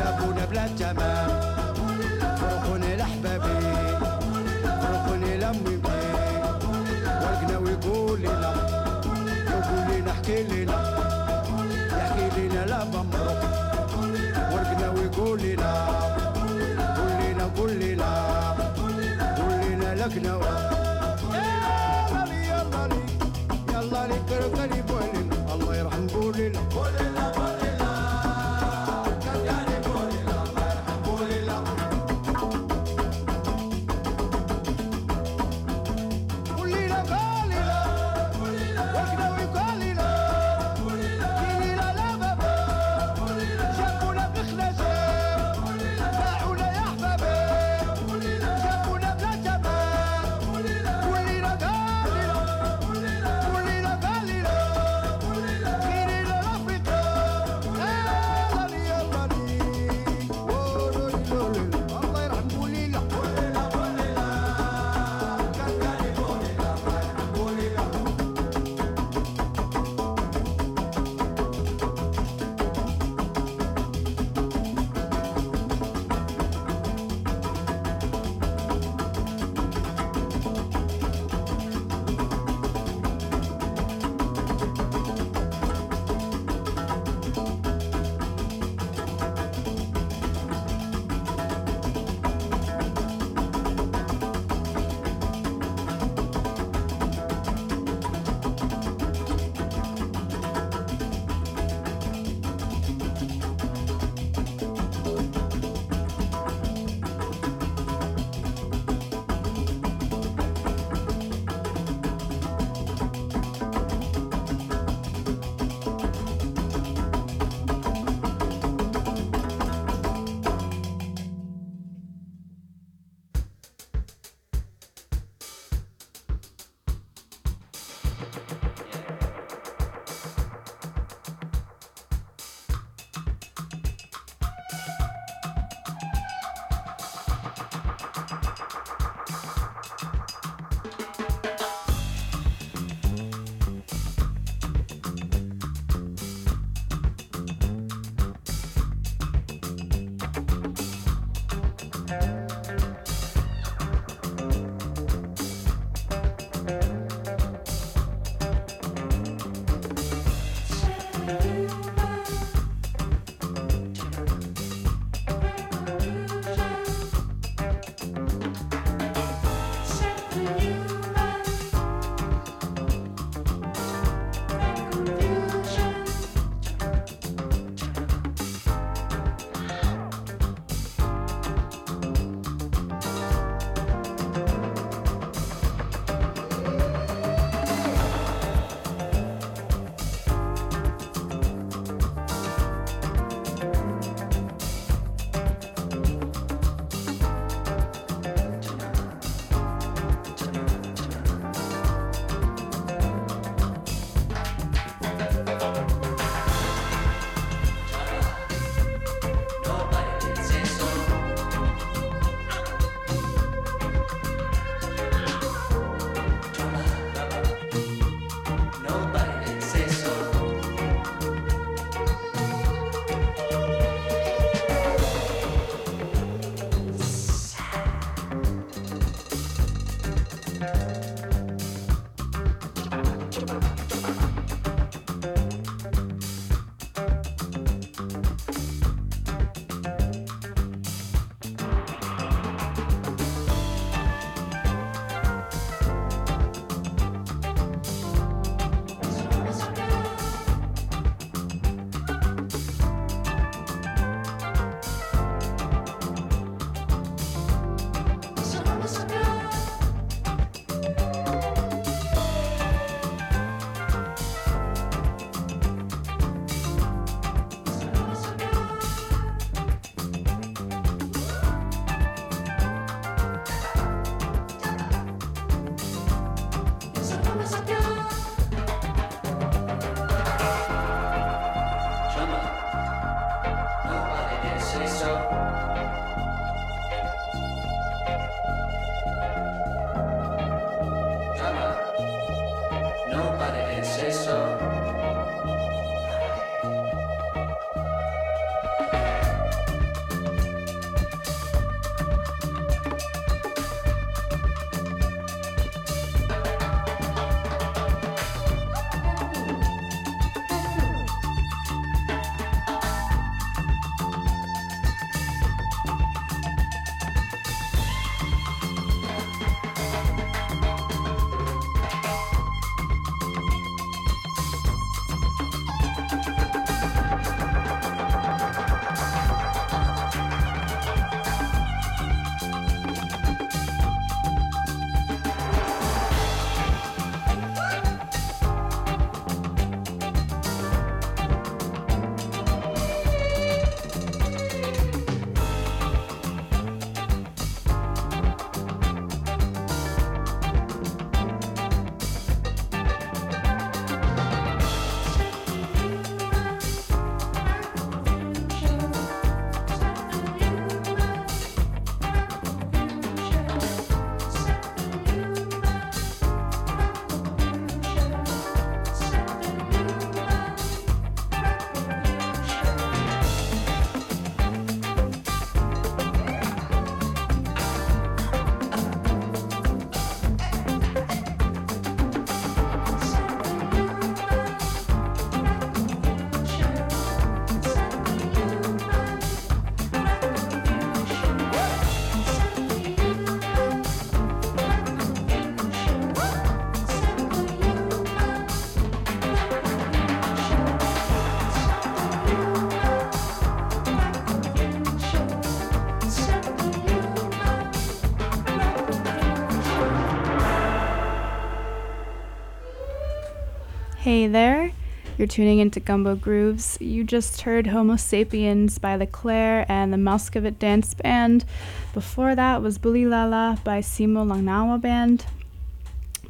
جابونا بلا تمام فرقوني لحبابي فرقوني لامي بي ورقنا ويقول لنا يقولي لنا احكي لنا يحكي لنا لا بمرق ورقنا ويقول لنا قول قولي لا لنا قول لنا لك نوى يلا لي يلا لي يلا لي قرب قريب Hey there, you're tuning into Gumbo Grooves. You just heard Homo Sapiens by L'eclair and the Mauskovic Dance Band. Before that was Boulilalila by Simo Lagnawi Band.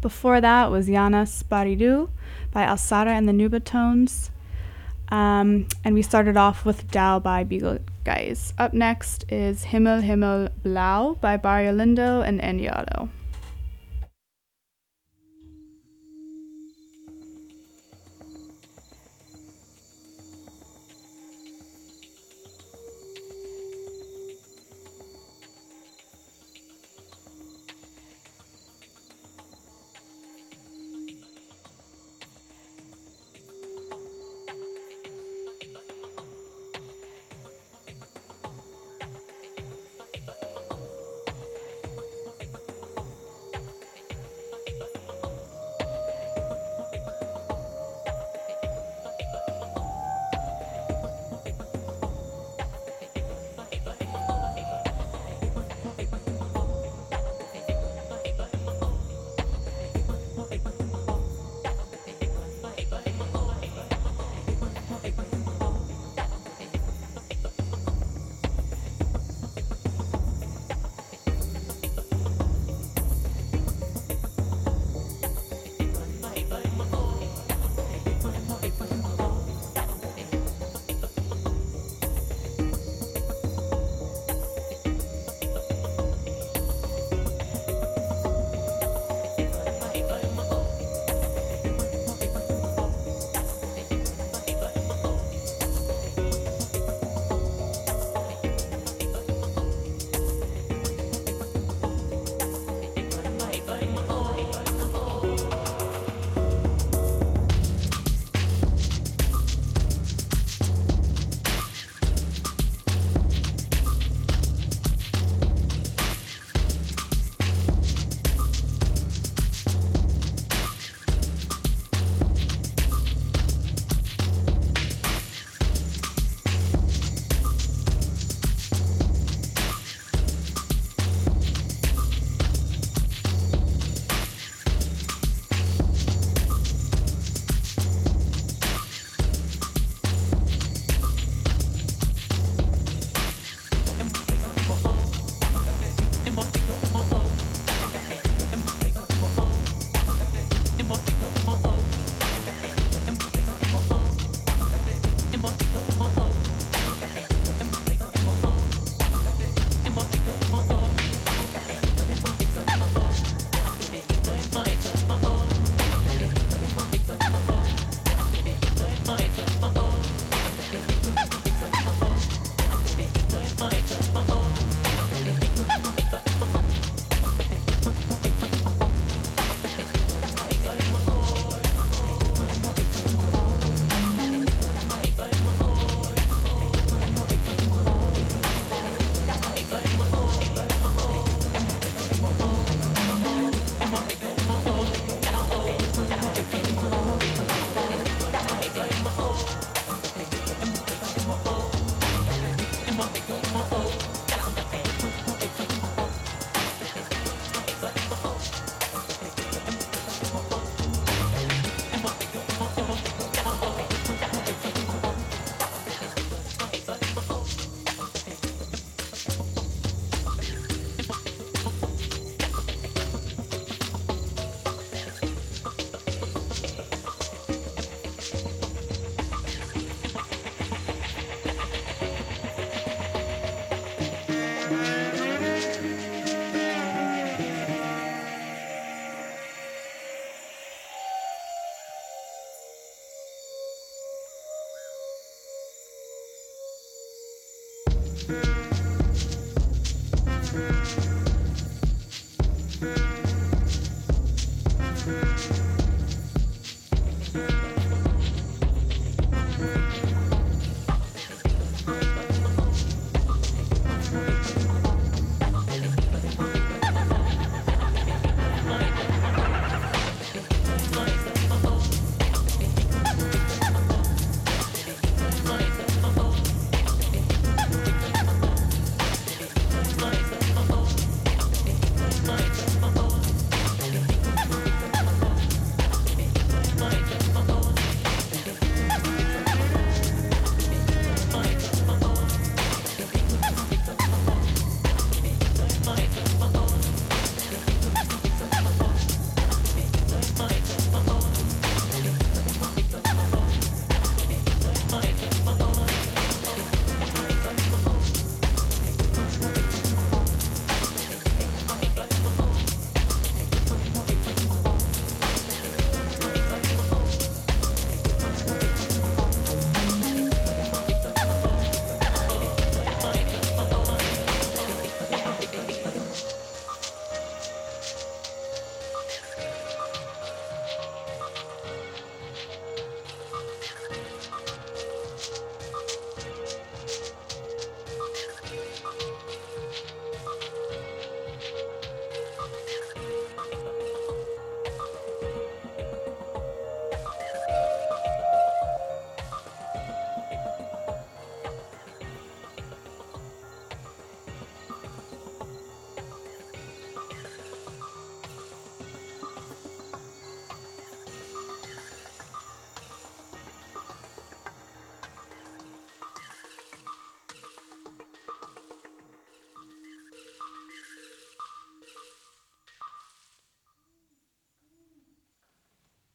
Before that was Yanas Baridou by Alsarah and the Nubatones. Um, and we started off with Dao by Beagle Guys. Up next is Himmel Himmel Blau by Barrio Lindo and Andi Otto.